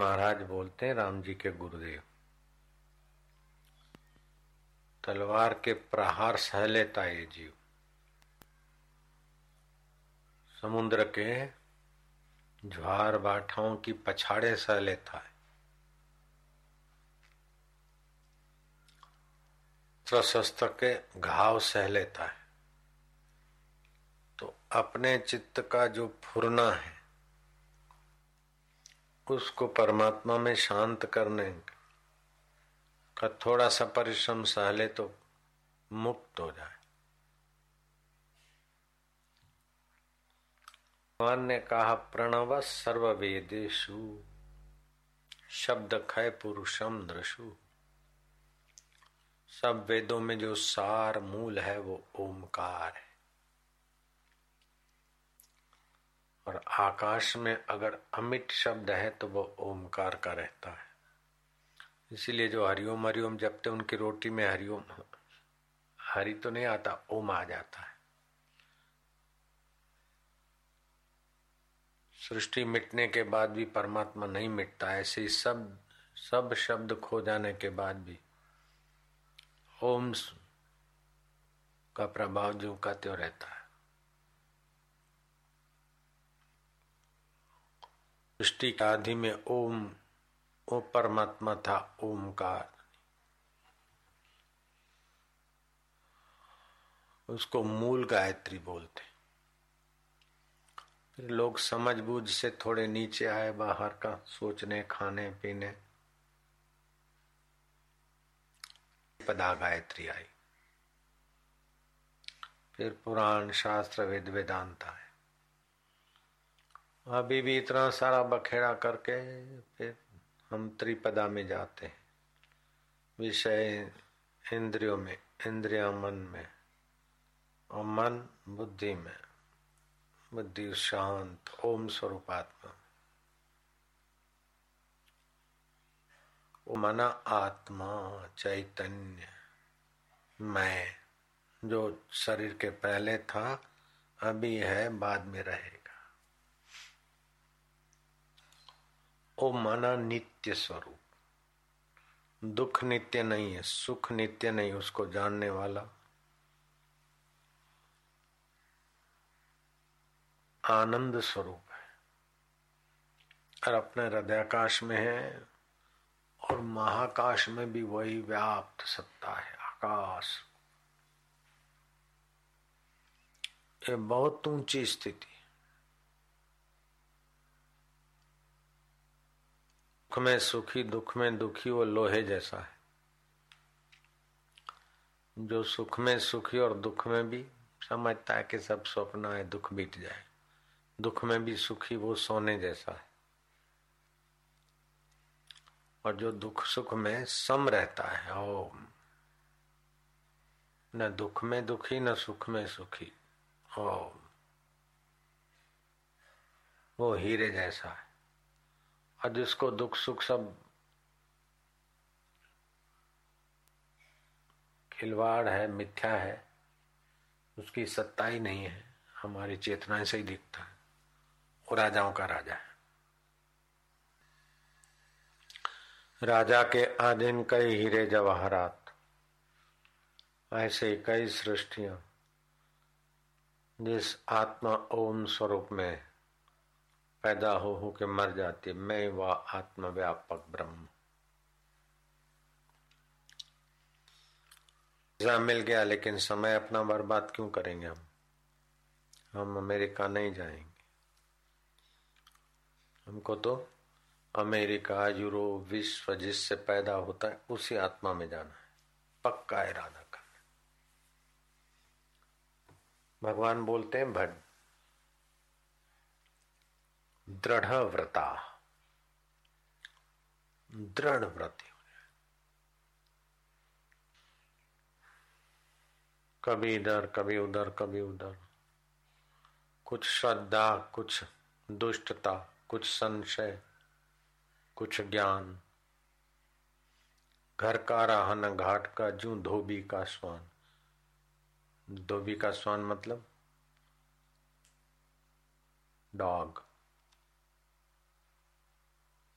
महाराज बोलते हैं, राम जी के गुरुदेव। तलवार के प्रहार सह लेता ये जीव। समुद्र के ज्वार बाठाओं की पछाड़े सह लेता है। प्रशस्त के घाव सह लेता है। तो अपने चित्त का जो फुरना है उसको परमात्मा में शांत करने का थोड़ा सा परिश्रम सह ले तो मुक्त हो जाए। भगवान ने कहा, प्रणव सर्व वेदेशु शब्द खय पुरुषम दृशु सब वेदों में जो सार मूल है, वो ओमकार है और आकाश में अगर अमिट शब्द है तो वो ओमकार का रहता है। इसीलिए जो हरिओम हरिओम जपते, उनकी रोटी में हरिओम, हरि तो नहीं आता, ओम आ जाता है। सृष्टि मिटने के बाद भी परमात्मा नहीं मिटता, ऐसे ही सब सब शब्द खो जाने के बाद भी ओम का प्रभाव जो का रहता है। सृष्टि के आदि में ओम, ओ परमात्मा था, ओमकार। उसको मूल गायत्री बोलते फिर लोग समझ बूझ से थोड़े नीचे आए, बाहर का सोचने, खाने, पीने। पदा गायत्री आई। फिर पुराण, शास्त्र, वेद, वेदांत आए। अभी भी इतना सारा बखेड़ा करके फिर हम त्रिपदा में जाते हैं। विषय इंद्रियों में, इंद्रिया मन में और मन बुद्धि में। बुद्धि शांत, ओम स्वरूपात्मा। मना आत्मा चैतन्य। मैं, जो शरीर के पहले था, अभी है, बाद में रहेगा। ओ मना नित्य स्वरूप। दुख नित्य नहीं है, सुख नित्य नहीं, उसको जानने वाला। आनंद स्वरूप है। और अपने हृदयाकाश में है, और महाकाश में भी वही व्याप्त सत्ता है, आकाश। ये बहुत ऊँची स्थिति। दुख में, सुखी दुख में, दुखी वो लोहे जैसा है। जो सुख में सुखी और दुख में भी समझता है कि सब स्वप्न है, दुख बीत जाए। दुख में भी सुखी वो सोने जैसा है। और जो दुख सुख में सम रहता है, ओम। न दुख में दुखी, न सुख में सुखी, ओम। वो हीरे जैसा है। और जिसको दुख सुख सब खिलवाड़ है, मिथ्या है, उसकी सत्ता ही नहीं है, हमारी चेतना से ही दिखता है, वो राजाओं का राजा है। राजा के आधीन कई हीरे जवाहरात, ऐसे कई सृष्टियाँ, जिस आत्मा ओम स्वरूप में पैदा हो हो के मर जाती मैं व आत्मव्यापक ब्रह्म। मिल गया, लेकिन समय अपना बर्बाद क्यों करेंगे हम? हम अमेरिका नहीं जाएँगे। हमको तो अमेरिका, यूरोप, विश्व जिससे पैदा होता है, उसी आत्मा में जाना है। पक्का इरादा करना भगवान बोलते हैं, भट दृढ़ व्रता दृढ़ व्रति कभी इधर, कभी उधर कभी उधर। कुछ श्रद्धा, कुछ दुष्टता, कुछ संशय, कुछ ज्ञान। घर का राहन, घाट का जू, धोबी का स्वान धोबी का स्वान मतलब डॉग।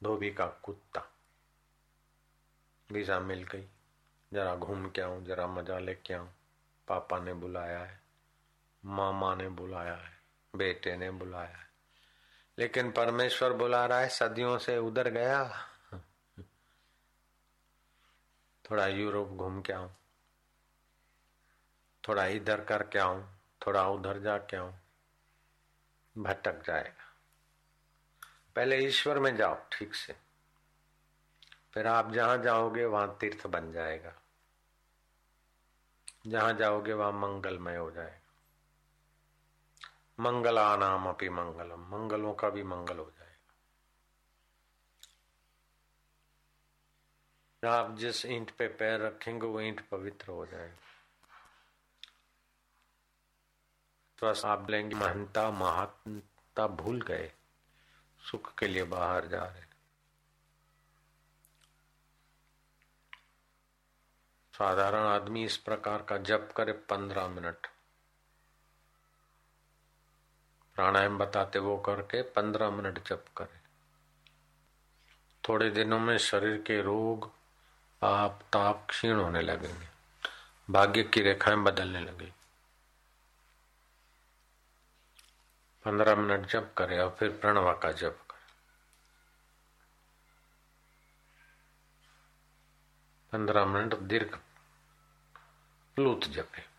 धोबी का कुत्ता। वीज़ा मिल गई। जरा घूम के आऊँ, जरा मज़ा लेके आऊँ। पापा ने बुलाया है, मामा ने बुलाया है, बेटे ने बुलाया है। लेकिन परमेश्वर बुला रहा है, सदियों से उधर गया। थोड़ा यूरोप घूम के आऊँ, थोड़ा इधर करके आऊँ, थोड़ा उधर जाके आऊँ, भटक जाएगा। पहले ईश्वर में जाओ, ठीक से। फिर आप जहाँ जाओगे, वहाँ तीर्थ बन जाएगा। जहाँ जाओगे, वहाँ मंगलमय हो जाएगा। मंगला नाम अपनी मंगलम, मंगलों का भी मंगल हो जाएगा। आप जिस ईंट पे पैर रखेंगे, वो ईंट पवित्र हो जाएगी। तो आप लेंगे महंता महात्मता भूल गए। सुख के लिए बाहर जा रहे साधारण आदमी इस प्रकार का जप करे पंद्रह मिनट। प्राणायाम बताते वो करके पंद्रह मिनट जप करे। थोड़े दिनों में शरीर के रोग आप ताप क्षीण होने लगेंगे। भाग्य की रेखाएँ बदलने लगेगी। पंद्रह मिनट जप करे और फिर प्रणवा का जप करे। पंद्रह मिनट दीर्घ लूत जपे।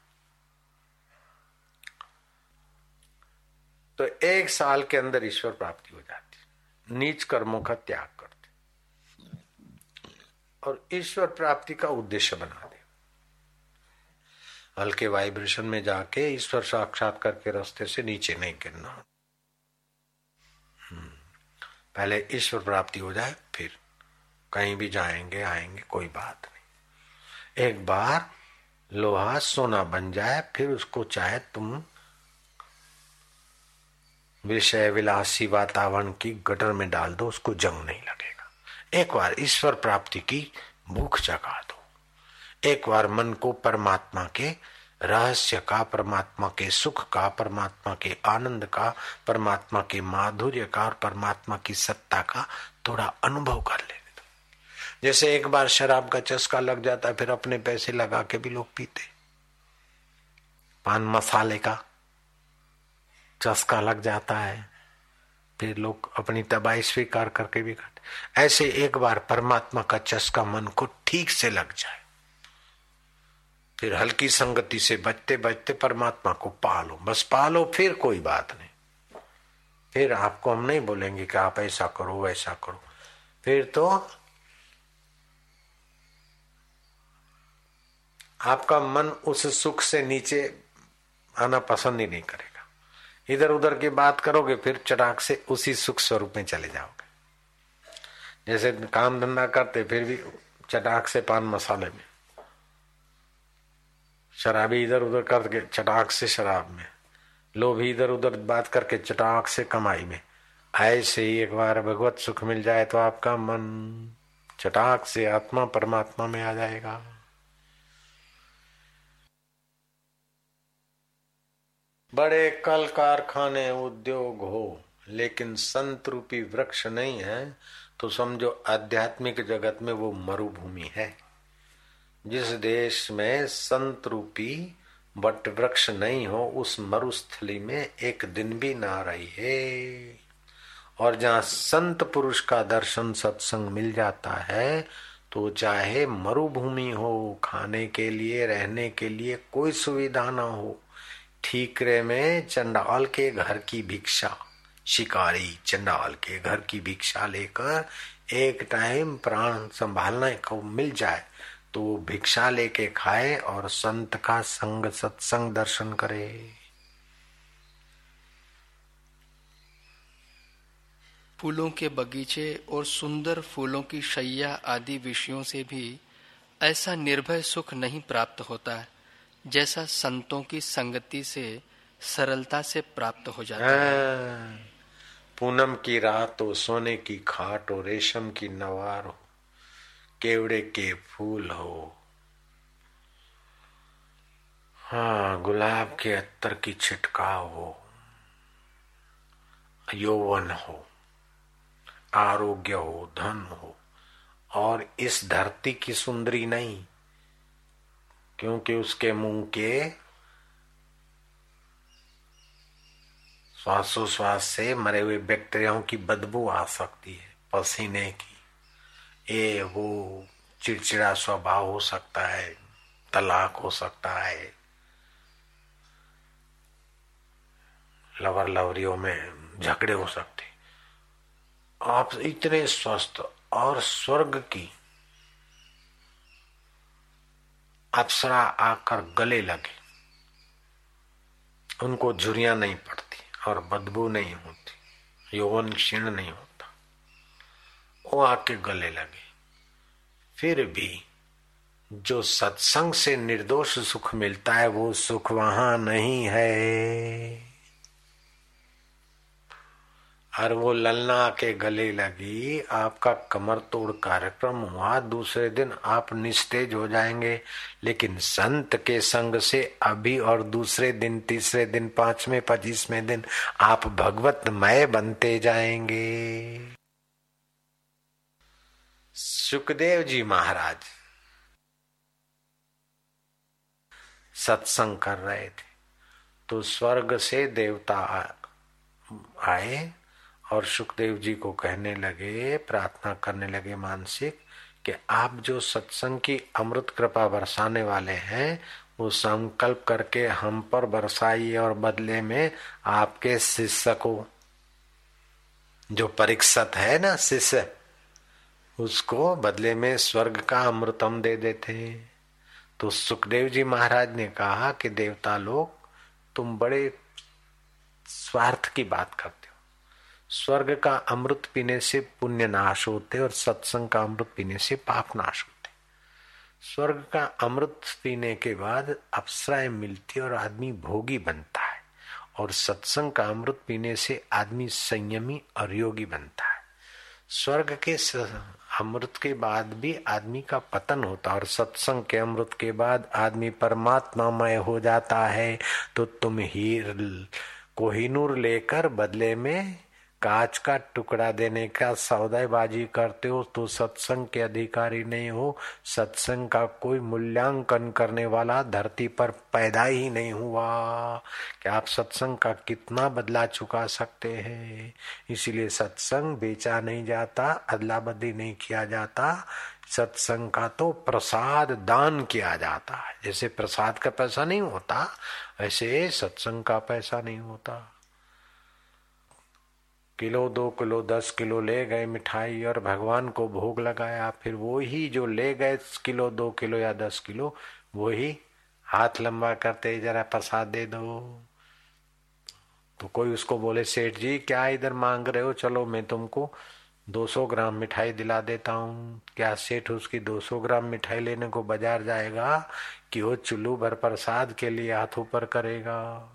तो एक साल के अंदर ईश्वर प्राप्ति हो जाती। नीच कर्मों का त्याग करते। और ईश्वर प्राप्ति का उद्देश्य बना दे हल्के वाइब्रेशन में जाके ईश्वर साक्षात्कार के रास्ते से नीचे नहीं गिरना। हम्म। पहले ईश्वर प्राप्ति हो जाए, फिर कहीं भी जाएँगे, आएँगे, कोई बात नहीं। एक बार लोहा सोना बन जाए, फिर उसको चाहे तुम विषय विलासी वातावरण की गटर में डाल दो, उसको जंग नहीं लगेगा। एक बार ईश्वर प्राप्ति की भूख जगा दो। एक बार मन को परमात्मा के रहस्य का, परमात्मा के सुख का, परमात्मा के आनंद का, परमात्मा के माधुर्य का और परमात्मा की सत्ता का थोड़ा अनुभव कर ले। जैसे एक बार शराब का चस्का लग जाता है, फिर अपने पैसे लगा के भी लोग पीते। पान मसाले का चस्का लग जाता है, फिर लोग अपनी तबाही स्वीकार करके भी करते ऐसे एक बार परमात्मा का चस्का मन को ठीक से लग जाए। फिर हल्की संगति से बचते बचते परमात्मा को पालो। बस पालो, फिर कोई बात नहीं। फिर आपको हम नहीं बोलेंगे कि आप ऐसा करो, वैसा करो। फिर तो आपका मन उस सुख से नीचे आना पसंद ही नहीं करेगा। इधर उधर की बात करोगे, फिर चटाक से उसी सुख स्वरूप में चले जाओगे। जैसे काम धंधा करते, फिर भी चटाक से पान मसाले में। शराबी इधर उधर करके चटाक से शराब में, लोभी इधर उधर बात करके चटाक से कमाई में। ऐसे ही एक बार भगवत सुख मिल जाए तो आपका मन चटाक से आत्मा परमात्मा में आ जाएगा। बड़े कल कारखाने उद्योग हो, लेकिन संत रूपी वृक्ष नहीं है तो समझो आध्यात्मिक जगत में वो मरुभूमि है। जिस देश में संत रूपी बट वृक्ष नहीं हो, उस मरुस्थली में एक दिन भी ना रही है। और जहाँ संत पुरुष का दर्शन सत्संग मिल जाता है तो चाहे मरुभूमि हो, खाने के लिए, रहने के लिए कोई सुविधा ना हो, ठीकरे में चंडाल के घर की भिक्षा, शिकारी चंडाल के घर की भिक्षा लेकर एक टाइम प्राण संभालने को मिल जाए। तो भिक्षा लेके खाए और संत का संग सत्संग दर्शन करे फूलों के बगीचे और सुंदर फूलों की शैया आदि विषयों से भी ऐसा निर्भय सुख नहीं प्राप्त होता जैसा संतों की संगति से सरलता से प्राप्त हो जाता है हाँ। पूनम की रात हो सोने की खाट हो रेशम की नवार हो केवड़े के फूल हो। हाँ गुलाब के अत्तर की छिटकाव हो। यौवन हो। आरोग्य हो, धन हो। और इस धरती की सुंदरी नहीं, क्योंकि उसके मुँह के श्वासोश्वास से मरे हुए बैक्टीरियाओं की बदबू आ सकती है, पसीने की। ये वो चिड़चिड़ा स्वभाव हो सकता है, तलाक हो सकता है। लवर लवरियों में झगड़े हो सकते। आप इतने स्वस्थ और स्वर्ग की अप्सरा आकर गले लगे। उनको झुरिया नहीं पड़ती और बदबू नहीं होती, यौवन क्षीण नहीं होता। वो आके गले लगे। फिर भी जो सत्संग से निर्दोष सुख मिलता है, वो सुख वहाँ नहीं है। और वो ललना के गले लगी, आपका कमर तोड़ कार्यक्रम हुआ, दूसरे दिन आप निस्तेज हो जाएँगे। लेकिन संत के संग से अभी और दूसरे दिन, तीसरे दिन, पाँचवें, पच्चीसवें दिन आप भगवतमय बनते जाएँगे। सुखदेव जी महाराज, सत्संग कर रहे थे। तो स्वर्ग से देवता आए और सुखदेव जी को कहने लगे, प्रार्थना करने लगे मानसिक कि आप जो सत्संग की अमृत कृपा बरसाने वाले हैं, वो संकल्प करके हम पर बरसाइए और बदले में आपके शिष्य को, जो परीक्षत है ना शिष्य उसको बदले में स्वर्ग का अमृतम दे देते तो सुखदेव जी महाराज ने कहा कि देवता लोग, तुम बड़े स्वार्थ की बात करते हो। स्वर्ग का अमृत पीने से पुण्य नाश होते और सत्संग का अमृत पीने से पाप नाश होते स्वर्ग का अमृत पीने के बाद अप्सराएँ मिलती और आदमी भोगी बनता है। और सत्संग का अमृत पीने से आदमी संयमी और योगी बनता है। स्वर्ग के अमृत के बाद भी आदमी का पतन होता और सत्संग के अमृत के बाद आदमी परमात्मा मय हो जाता है तो तुम हीर, कोहिनूर लेकर बदले में कांच का टुकड़ा देने का सौदेबाजी करते हो तो सत्संग के अधिकारी नहीं हो। सत्संग का कोई मूल्यांकन करने वाला धरती पर पैदा ही नहीं हुआ। कि आप सत्संग का कितना बदला चुका सकते हैं? इसीलिए सत्संग बेचा नहीं जाता अदला बदली नहीं किया जाता। सत्संग का तो प्रसाद दान किया जाता है। जैसे प्रसाद का पैसा नहीं होता, ऐसे सत्संग का पैसा नहीं होता। किलो, दो किलो, दस किलो ले गए मिठाई और भगवान को भोग लगाया। फिर वो ही जो ले गए किलो, दो किलो या दस किलो, वो ही हाथ लंबा करते, जरा प्रसाद दे दो। तो कोई उसको बोले, सेठ जी, क्या इधर मांग रहे हो? चलो, मैं तुमको 200 ग्राम मिठाई दिला देता हूँ। क्या सेठ उसकी 200 ग्राम मिठाई लेने को बाज़ार जाएगा कि वो चुल्लू भर प्रसाद के लिए हाथ ऊपर करेगा?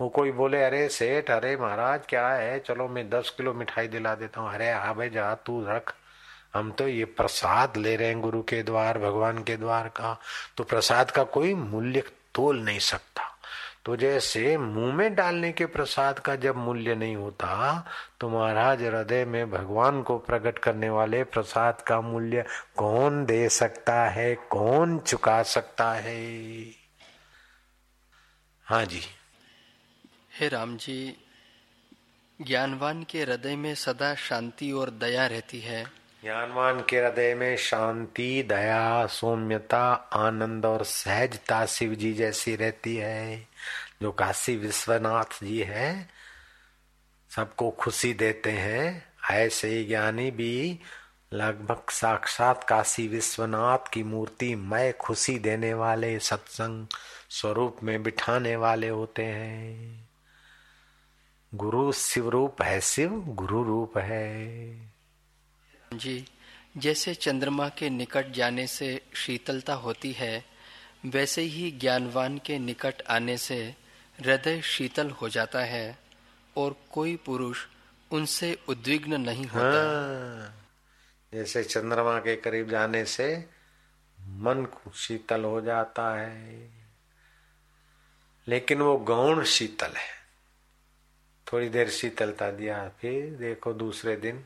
वो कोई बोले, अरे सेठ, अरे महाराज, क्या है? चलो मैं दस किलो मिठाई दिला देता हूँ. अरे हाँ भाई, जा, तू रख। हम तो ये प्रसाद ले रहे हैं गुरु के द्वार, भगवान के द्वार का। तो प्रसाद का कोई मूल्य तोल नहीं सकता। तो जैसे मुँह में डालने के प्रसाद का जब मूल्य नहीं होता तो महाराज, हृदय में भगवान को प्रकट करने वाले प्रसाद का मूल्य कौन दे सकता है? कौन चुका सकता है? हाँ जी। हे राम जी ज्ञानवान के हृदय में सदा शांति और दया रहती है। ज्ञानवान के हृदय में शांति, दया, सौम्यता, आनंद और सहजता शिव जी जैसी रहती है, जो काशी विश्वनाथ जी है, सबको खुशी देते हैं। ऐसे ही ज्ञानी भी लगभग साक्षात काशी विश्वनाथ की मूर्ति मैं खुशी देने वाले सत्संग स्वरूप में बिठाने वाले होते हैं। गुरु शिव रूप है शिव गुरु रूप है। जी जैसे चंद्रमा के निकट जाने से शीतलता होती है वैसे ही ज्ञानवान के निकट आने से हृदय शीतल हो जाता है और कोई पुरुष उनसे उद्विग्न नहीं होता। हाँ, जैसे चंद्रमा के करीब जाने से मन शीतल हो जाता है लेकिन वो गौण शीतल है। थोड़ी देर शीतलता दिया, फिर देखो दूसरे दिन।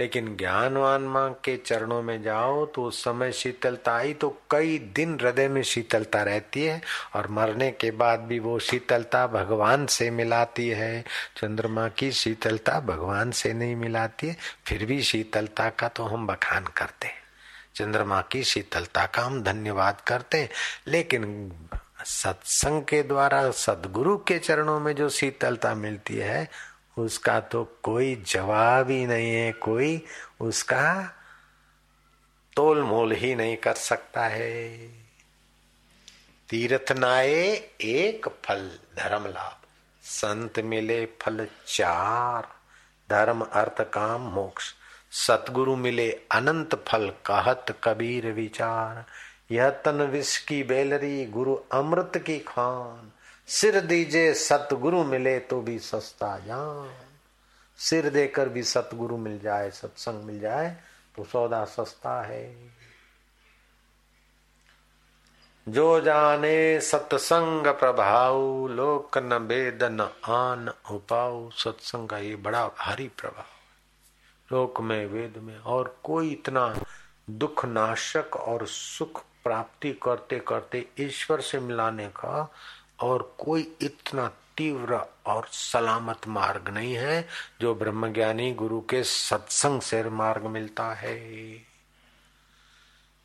लेकिन ज्ञानवान माँ के चरणों में जाओ तो उस समय शीतलता आई तो कई दिन हृदय में शीतलता रहती है, और मरने के बाद भी वो शीतलता भगवान से मिलाती है। चंद्रमा की शीतलता भगवान से नहीं मिलाती है, फिर भी शीतलता का तो हम बखान करते हैं। चंद्रमा की शीतलता का हम धन्यवाद करते हैं। लेकिन सत्संग के द्वारा, सदगुरु के चरणों में जो शीतलता मिलती है, उसका तो कोई जवाब ही नहीं है, कोई उसका तोल मोल ही नहीं कर सकता है। तीर्थ नाये एक फल, धर्म लाभ। संत मिले फल चार, धर्म, अर्थ, काम, मोक्ष। सतगुरु मिले अनंत फल, कहत कबीर विचार। यह तन विष की बेलरी गुरु अमृत की खान। सिर दीजे सतगुरु मिले तो भी सस्ता जान सिर देकर भी सतगुरु मिल जाए, सत्संग मिल जाए तो सौदा सस्ता है। जो जाने सत्संग प्रभाव, लोक न बेद न आन उपाऊ सत्संग का ये बड़ा भारी प्रभाव लोक में, वेद में और कोई इतना दुख नाशक और सुख प्राप्ति करते करते ईश्वर से मिलाने का और कोई इतना तीव्र और सलामत मार्ग नहीं है जो ब्रह्मज्ञानी गुरु के सत्संग से मार्ग मिलता है।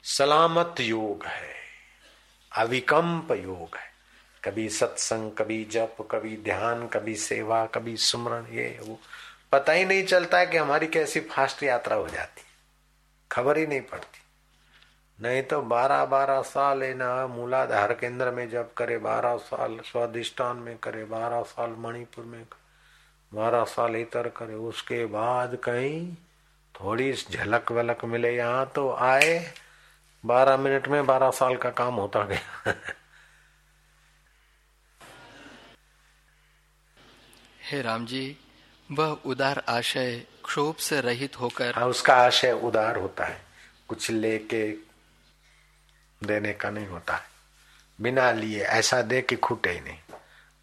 सलामत योग है अविकम्प योग है। कभी सत्संग, कभी जप, कभी ध्यान, कभी सेवा, कभी सुमरण, ये वो पता ही नहीं चलता है कि हमारी कैसी फास्ट यात्रा हो जाती खबर ही नहीं पड़ती। नहीं तो बारह बारह साल ना मूलाधार केंद्र में जब करे बारह साल स्वादिष्टान में करे बारह साल मणिपुर में बारह साल इतर करे उसके बाद कहीं थोड़ी झलक वलक मिले यहाँ तो आए बारह मिनट में बारह साल का काम होता गया। हे राम जी वह उदार आशय क्षोभ से रहित होकर हाँ उसका आशय उदार होता है। कुछ लेके देने का नहीं होता है। बिना लिए ऐसा दे कि खूटे ही नहीं।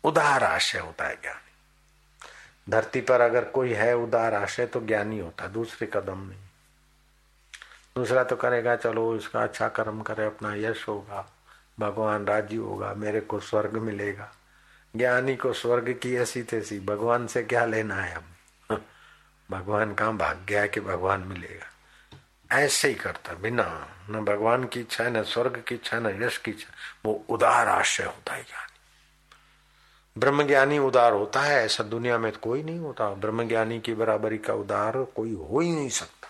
उदार आशय होता है ज्ञानी। धरती पर अगर कोई है उदार आशय तो ज्ञानी होता है दूसरे कदम नहीं। दूसरा तो करेगा, चलो इसका अच्छा कर्म करे, अपना यश होगा, भगवान राज़ी होगा, मेरे को स्वर्ग मिलेगा। ज्ञानी को स्वर्ग की ऐसी तैसी, भगवान से क्या लेना है हम भगवान कहाँ भाग गया कि भगवान मिलेगा? ऐसे ही करता बिना, न भगवान की इच्छा, न स्वर्ग की इच्छा, न यश की इच्छा, वो उदार आशय होता है ज्ञानी। ब्रह्म ज्ञानी उदार होता है, ऐसा दुनिया में कोई नहीं होता। ब्रह्म ज्ञानी की बराबरी का उदार कोई हो ही नहीं सकता।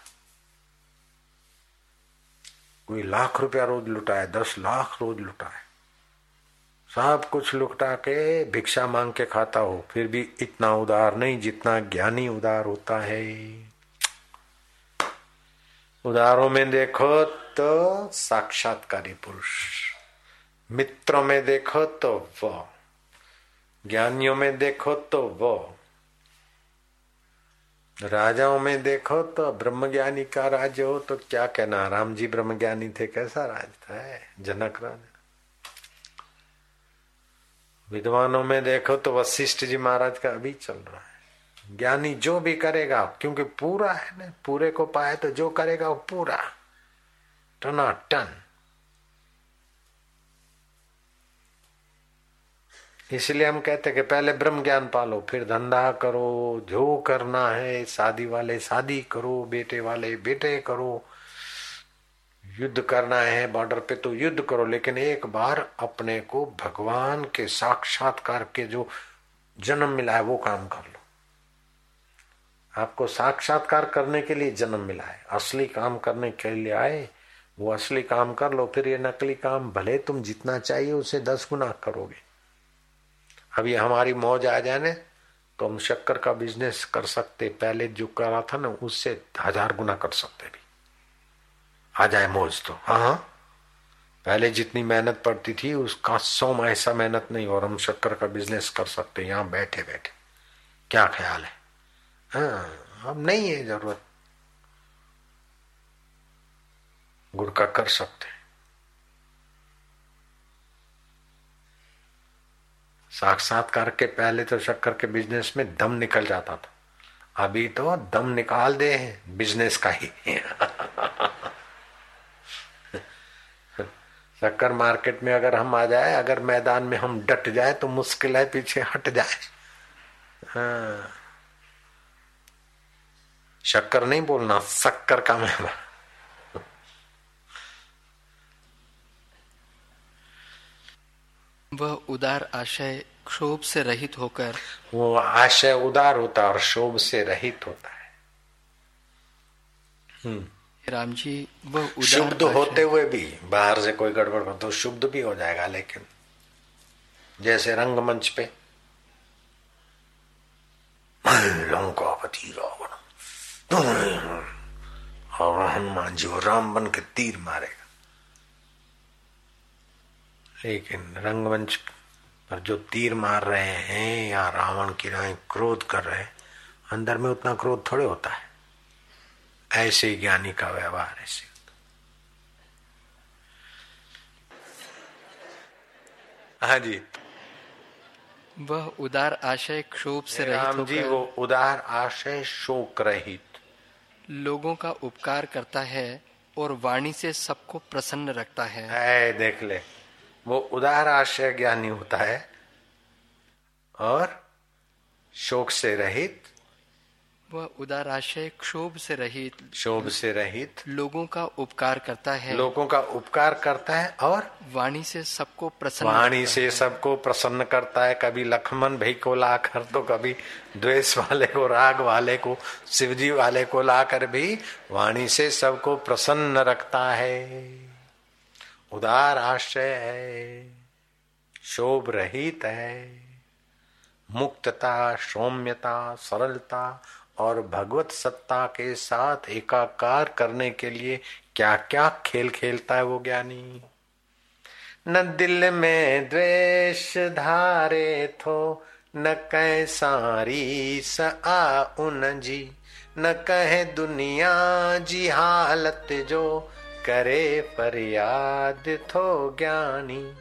कोई लाख रुपया रोज लुटाए, दस लाख रोज लुटाए। सब कुछ लुटा के भिक्षा मांग के खाता हो, फिर भी इतना उदार नहीं जितना ज्ञानी उदार होता है। उदारों में देखो तो साक्षात्कारी पुरुष। मित्रों में देखो तो वो। ज्ञानियों में देखो तो वो। राजाओं में देखो तो ब्रह्म ज्ञानी का राज हो तो क्या कहना? राम जी ब्रह्म ज्ञानी थे, कैसा राज था जनक राजा। विद्वानों में देखो तो वशिष्ठ जी महाराज का अभी चल रहा है। ज्ञानी जो भी करेगा, क्योंकि पूरा है ना, पूरे को पाए तो जो करेगा वो पूरा। टना टन इसलिए हम कहते कि पहले ब्रह्म ज्ञान पालो, फिर धंधा करो, जो करना है, शादी वाले शादी करो, बेटे वाले बेटे करो। युद्ध करना है बॉर्डर पे तो युद्ध करो, लेकिन एक बार अपने को भगवान के साक्षात्कार के जो जन्म मिला है, वो काम कर लो। आपको साक्षात्कार करने के लिए जन्म मिला है। असली काम करने के लिए आए, वो असली काम कर लो, फिर ये नकली काम भले तुम जितना चाहिए उसे दस गुना करोगे। ये हमारी मौज आ जाए तो हम शक्कर का बिज़नेस कर सकते, पहले जो करा था ना, उससे हज़ार गुना कर सकते भी। आ जाए मौज तो। हाँ हाँ। पहले जितनी मेहनत पड़ती थी, उसका सौ ऐसा मेहनत नहीं, और हम शक्कर का बिज़नेस कर सकते, यहाँ बैठे बैठे क्या ख्याल है? हाँ अब नहीं है ज़रूरत। गुड़ का कर सकते साक्षात्कार के पहले तो शक्कर के बिज़नेस में दम निकल जाता था। अभी तो दम निकाल दे बिज़नेस का ही। शक्कर मार्केट में अगर हम आ जाए, अगर मैदान में हम डट जाए तो मुश्किल है पीछे हट जाए। हाँ। शक्कर नहीं बोलना शक्कर का मैं वह उदार आशय क्षोभ से रहित होकर वो आशय उदार होता है और शोभ से रहित होता है। हम्म। राम जी वह शुद्ध होते हुए भी बाहर से कोई गड़बड़ हो तो शुद्ध भी हो जाएगा लेकिन जैसे रंगमंच पे लंकापति रावण और हनुमान जी वो राम बन के तीर मारेगा। लेकिन रंगमंच पर जो तीर मार रहे हैं या रावण की राय क्रोध कर रहे हैं अंदर में उतना क्रोध थोड़े होता है। ऐसे ज्ञानी का व्यवहार ऐसे हाँ जी। वह उदार आशय क्षोभ से रहित राम जी वो उदार आशय शोक रहित लोगों का उपकार करता है और वाणी से सबको प्रसन्न रखता है। देख ले, वो उदार आश्रय ज्ञानी होता है और शोक से रहित वह उदार आशय क्षोभ से रहित शोभ से रहित लोगों का उपकार करता है। लोगों का उपकार करता है और वाणी से सबको प्रसन्न वाणी से सबको प्रसन्न करता है। कभी लक्ष्मण भाई को ला कर तो कभी द्वेष वाले को राग वाले को शिवजी वाले को लाकर भी वाणी से सबको प्रसन्न रखता है। उदार आश्रय है शोभ रहित है मुक्तता सौम्यता सरलता और भगवत सत्ता के साथ एकाकार करने के लिए क्या क्या खेल खेलता है वो ज्ञानी? न दिल में द्वेष धारे थो, न कह सारी स आ उन जी, न कहे दुनिया जी हालत जो करे फरियाद थो ज्ञानी।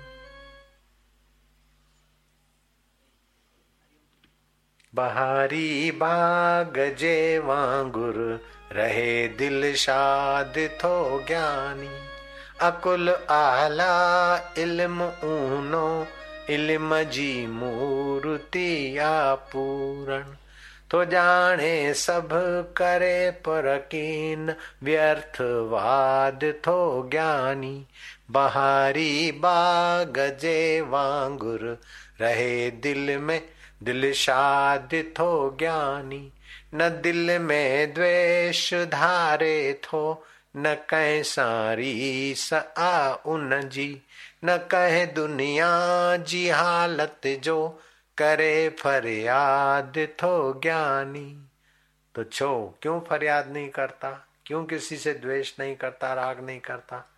बहारी बाग जे वांगुर, रहे दिल शाद थो ज्ञानी। अकुल आला इल्म ऊनो, इल्म जी मूर्ति या पूरण तो जाने सब करे परकीन व्यर्थवाद थो ज्ञानी। बहारी बाग जे वांगुर, रहे दिल में दिल शाद थो ज्ञानी, न दिल में द्वेष धारे थो, न कह सारी स आ उन जी, न कह दुनिया जी हालत जो करे फरियाद थो ज्ञानी। तो छो, क्यों फरियाद नहीं करता? क्यों किसी से द्वेष नहीं करता, राग नहीं करता?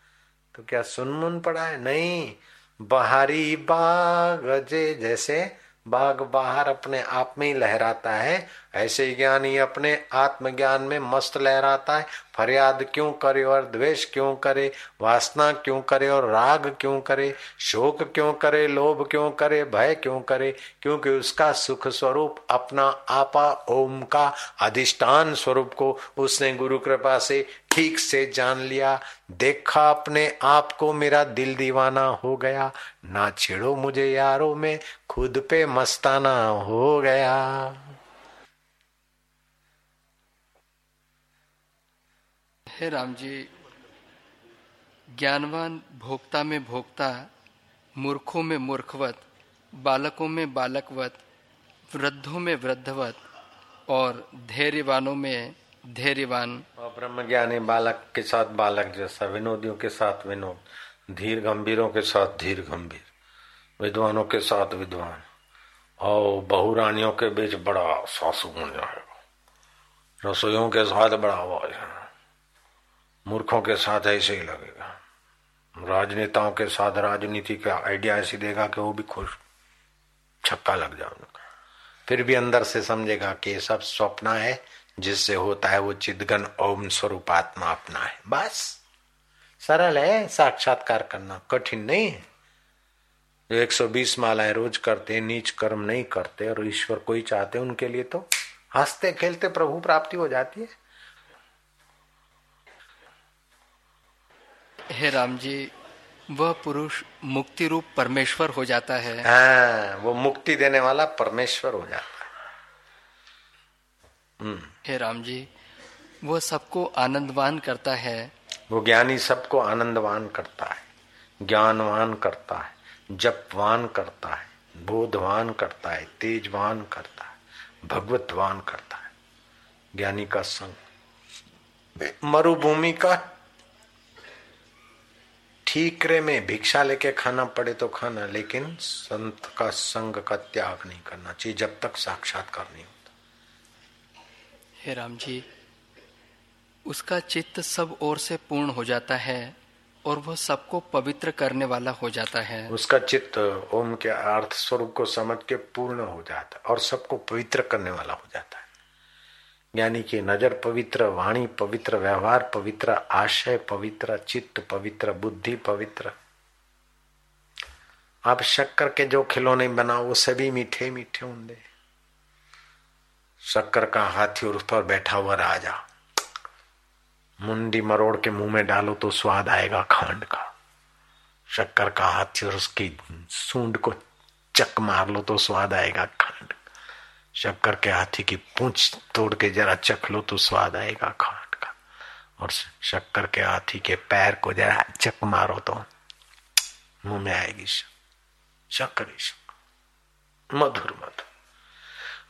तो क्या सुनमुन पड़ा है? नहीं। बहारी बाग जैसे बाघ बाहर अपने आप में ही लहराता है, ऐसे ज्ञानी अपने आत्मज्ञान में मस्त लहराता है। फरियाद क्यों करे और द्वेष क्यों करे, वासना क्यों करे और राग क्यों करे, शोक क्यों करे, लोभ क्यों करे, भय क्यों करे, क्योंकि उसका सुख स्वरूप अपना आपा ओम का अधिष्ठान स्वरूप को उसने गुरु कृपा से ठीक से जान लिया, देखा अपने आप को मेरा दिल दीवाना हो गया। ना छेड़ो मुझे यारों में, खुद पे मस्ताना हो गया। हे राम जी ज्ञानवान भोक्ता में भोक्ता, मूर्खों में मूर्खवत, बालकों में बालकवत, वृद्धों में वृद्धवत और धैर्यवानों में धैर्यवान। और ब्रह्म ज्ञानी बालक के साथ बालक जैसा, विनोदियों के साथ विनोद, धीर गंभीरों के साथ धीर गंभीर, विद्वानों के साथ विद्वान, और बहुरानियों के बीच बड़ा सासु बन जाएगा रसोइयों के साथ बड़ा आवाज़ है। मूर्खों के साथ ऐसे ही लगेगा। राजनेताओं के साथ राजनीति का आइडिया ऐसी देगा कि वो भी खुश, छक्का लग जाएगा। फिर भी अंदर से समझेगा कि ये सब स्वप्न है जिससे होता है वो चिदगन ओम स्वरूप आत्मा अपना है। बस। सरल है साक्षात्कार करना। कठिन नहीं है। जो 120 मालाएँ रोज करते नीच कर्म नहीं करते और ईश्वर कोई चाहते उनके लिए तो हँसते खेलते प्रभु प्राप्ति हो जाती है। हे राम जी वह पुरुष मुक्ति रूप परमेश्वर हो जाता है। हाँ, वो मुक्ति देने वाला परमेश्वर हो जाता है। हे राम जी, वो सबको आनंदवान करता है। वो ज्ञानी सबको आनंदवान करता है, ज्ञानवान करता है, जपवान करता है, बोधवान करता है, तेजवान करता है, भगवतवान करता है। ज्ञानी का संग, मरुभूमि का, ठीकरे में भिक्षा लेके खाना पड़े तो खाना, लेकिन संत का संग का त्याग नहीं करना चाहिए, जब तक साक्षात्कार नहीं हे राम जी, उसका चित्त सब ओर से पूर्ण हो जाता है और वह सबको पवित्र करने वाला हो जाता है। उसका चित्त ओम के अर्थ स्वरूप को समझ के पूर्ण हो जाता है और सबको पवित्र करने वाला हो जाता है। ज्ञानी की नज़र पवित्र, वाणी पवित्र, व्यवहार पवित्र, आशय पवित्र, चित्त पवित्र, बुद्धि पवित्र। आप शक्कर के जो खिलौने बनाओ, वो सभी मीठे मीठे होंगे। शक्कर का हाथी और उस पर बैठा हुआ राजा। मुंडी मरोड़ के मुँह में डालो तो स्वाद आएगा खांड का। शक्कर का हाथी और उसकी सूंड को चक मार लो तो स्वाद आएगा खांड। शक्कर के हाथी की पूंछ तोड़ के जरा चख लो तो स्वाद आएगा खांड का। और शक्कर के हाथी के पैर को जरा चक मारो तो मुँह में आएगी शक्कर। मधुर मधुर।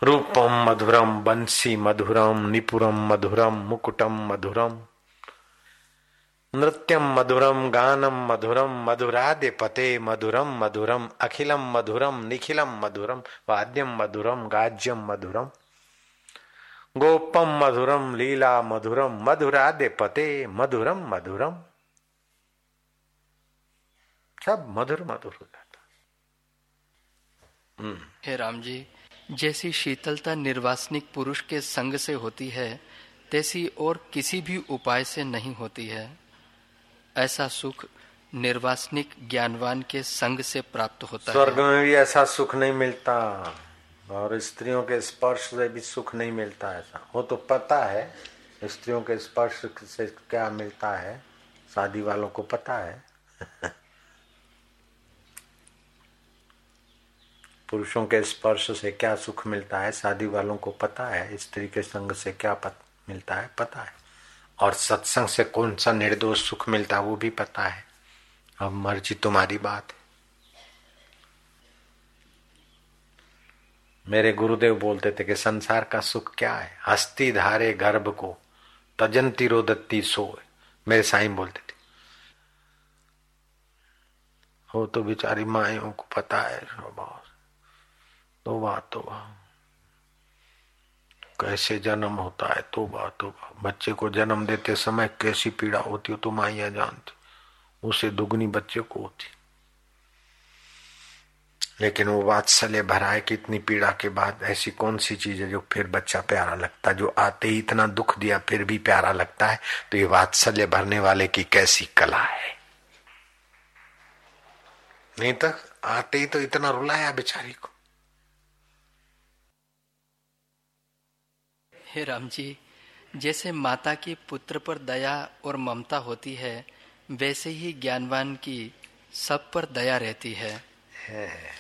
रूपम मधुरम, बंसी मधुरम, निपुरम मधुरम, मुकुटम मधुरम। नृत्यम मधुरम, गानम मधुरम मधुरादे पते मधुरम मधुरम, अखिलम मधुरम, निखिलम मधुरम, वाद्यम मधुरम, गाज्यम मधुरम। गोपम मधुरम, लीला मधुरम मधुरादे पते मधुरम मधुरम। सब मधुर मधुर हो जाता हम्म। हे राम जी जैसी शीतलता निर्वासनिक पुरुष के संग से होती है, तैसी और किसी भी उपाय से नहीं होती है। ऐसा सुख निर्वासनिक ज्ञानवान के संग से प्राप्त होता है। स्वर्ग में भी ऐसा सुख नहीं मिलता और स्त्रियों के स्पर्श से भी सुख नहीं मिलता ऐसा। वो तो पता है, स्त्रियों के स्पर्श से क्या मिलता है, शादी वालों को पता है। पुरुषों के स्पर्श से क्या सुख मिलता है शादी वालों को पता है स्त्री के संग से क्या पत, मिलता है पता है। और सत्संग से कौन सा निर्दोष सुख मिलता है वो भी पता है। अब मर्ज़ी तुम्हारी बात है। मेरे गुरुदेव बोलते थे कि संसार का सुख क्या है? हस्ती धारे गर्भ को तजंती रोदत्ती सो मेरे साईं बोलते थे। हो तो बिचारी माइयों को पता है तो बात तो बात कैसे जन्म होता है? तो बात तो बच्चे को जन्म देते समय कैसी पीड़ा होती हो तो माइया जानती। उसे दुगनी बच्चे को होती। लेकिन वो वात्सल्य भरा है कि इतनी पीड़ा के बाद ऐसी कौन सी चीज़ है जो फिर बच्चा प्यारा लगता है? जो आते ही इतना दुख दिया फिर भी प्यारा लगता है? तो ये वात्सल्य भरने वाले की कैसी कला है? नहीं तो आते ही तो इतना रुलाया बेचारी को। हे राम जी जैसे माता की पुत्र पर दया और ममता होती है वैसे ही ज्ञानवान की सब पर दया रहती है, है।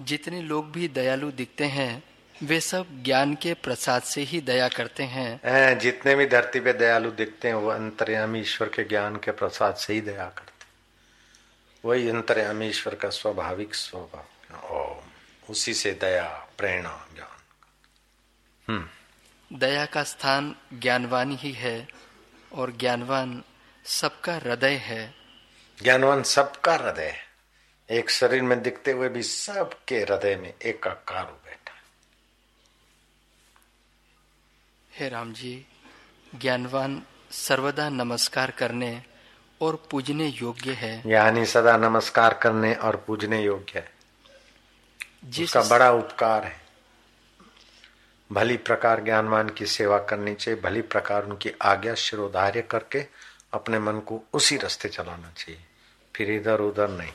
जितने लोग भी दयालु दिखते हैं वे सब ज्ञान के प्रसाद से ही दया करते हैं। जितने भी धरती पे दयालु दिखते हैं वो अंतर्यामी ईश्वर के ज्ञान के प्रसाद से ही दया करते वही अंतर्यामी ईश्वर का स्वाभाविक स्वभाव। उसी से दया प्रेरणा ज्ञान। हम्म। दया का स्थान ज्ञानवान ही है और ज्ञानवान सबका हृदय है। ज्ञानवान सबका हृदय है। एक शरीर में दिखते हुए भी सबके हृदय में एक आकार हो बैठा हे। राम जी ज्ञानवान सर्वदा नमस्कार करने और पूजने योग्य है। यानी सदा नमस्कार करने और पूजने योग्य है। जिसका बड़ा उपकार है। भली प्रकार ज्ञानवान की सेवा करनी चाहिए, भली प्रकार उनकी आज्ञा शिरोधार्य करके अपने मन को उसी रास्ते चलाना चाहिए। फिर इधर उधर नहीं।